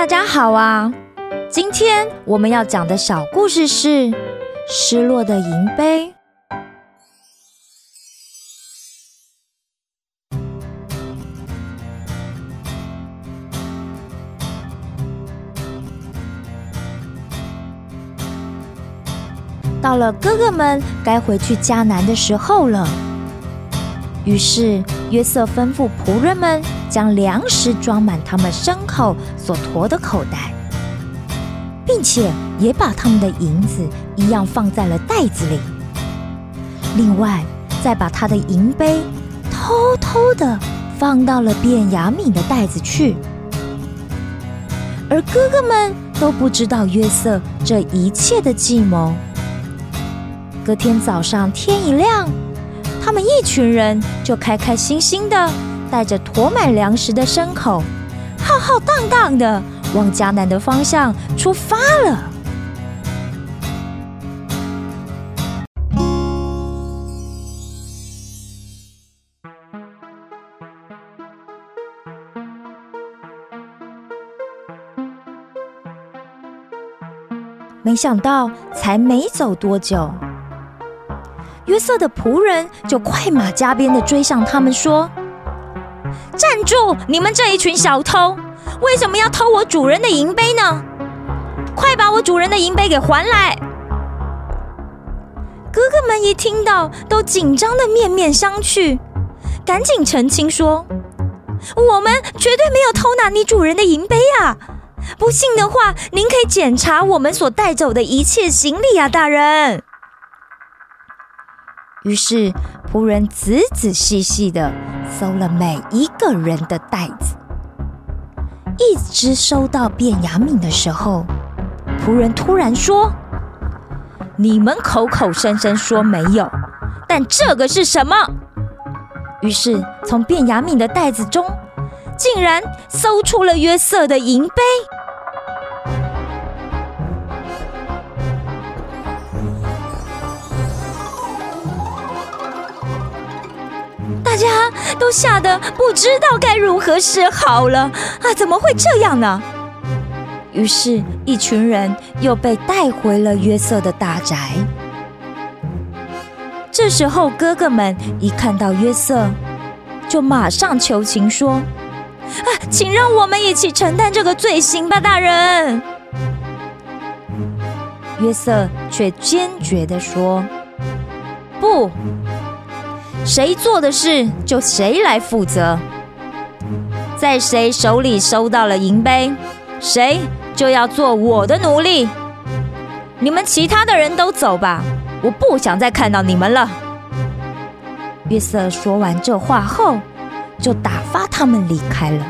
大家好啊！今天我们要讲的小故事是《失落的银杯》。到了哥哥们该回去迦南的时候了，于是约瑟吩咐仆人们将粮食装满他们牲口所驮的口袋，并且也把他们的银子一样放在了袋子里。另外，再把他的银杯偷偷的放到了便雅悯的袋子去。而哥哥们都不知道约瑟这一切的计谋。隔天早上天一亮，他们一群人就开开心心的带着驮满粮食的牲口，浩浩荡荡的往迦南的方向出发了。没想到，才没走多久。约瑟的仆人就快马加鞭的追上他们，说：“站住！你们这一群小偷，为什么要偷我主人的银杯呢？快把我主人的银杯给还来！”哥哥们一听到，都紧张的面面相觑，赶紧澄清说：“我们绝对没有偷拿你主人的银杯啊！不信的话，您可以检查我们所带走的一切行李啊，大人。”于是仆人仔仔细细的搜了每一个人的袋子，一直收到卞雅敏的时候，仆人突然说：“你们口口声声说没有，但这个是什么？”于是从卞雅敏的袋子中，竟然搜出了约瑟的银杯。大家都吓得不知道该如何是好了啊！怎么会这样呢？于是，一群人又被带回了约瑟的大宅。这时候，哥哥们一看到约瑟，就马上求情说：“啊，请让我们一起承担这个罪行吧，大人。”约瑟却坚决的说：“不。”谁做的事就谁来负责，在谁手里收到了银杯，谁就要做我的奴隶。你们其他的人都走吧，我不想再看到你们了。约瑟说完这话后，就打发他们离开了。